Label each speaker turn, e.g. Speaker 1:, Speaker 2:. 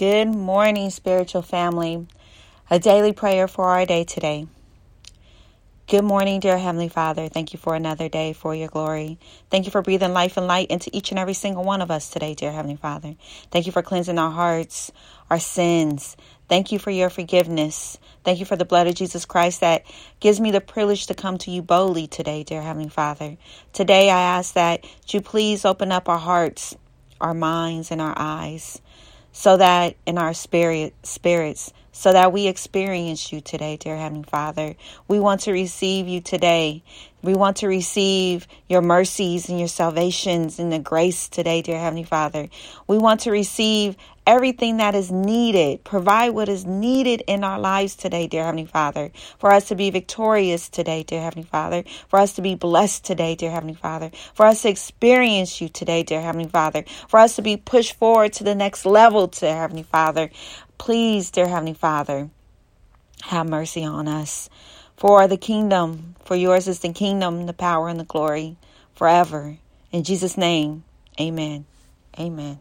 Speaker 1: Good morning, spiritual family. A daily prayer for our day today. Good morning, dear Heavenly Father. Thank you for another day for your glory. Thank you for breathing life and light into each and every single one of us today, dear Heavenly Father. Thank you for cleansing our hearts, our sins. Thank you for your forgiveness. Thank you for the blood of Jesus Christ that gives me the privilege to come to you boldly today, dear Heavenly Father. Today I ask that you please open up our hearts, our minds, and our eyes so that in our spirit spirits so that we experience you today dear heavenly father. We want to receive you today we want to receive your mercies and your salvations and the grace today dear heavenly father. We want to receive everything that is needed. Provide what is needed in our lives today dear heavenly father. For us to be victorious today dear heavenly father. For us to be blessed today dear heavenly father. For us to experience you today dear heavenly father. For us to be pushed forward to the next level dear heavenly father. Please, dear Heavenly Father, have mercy on us. For the kingdom, for yours is the kingdom, the power, and the glory forever. In Jesus' name, amen. Amen.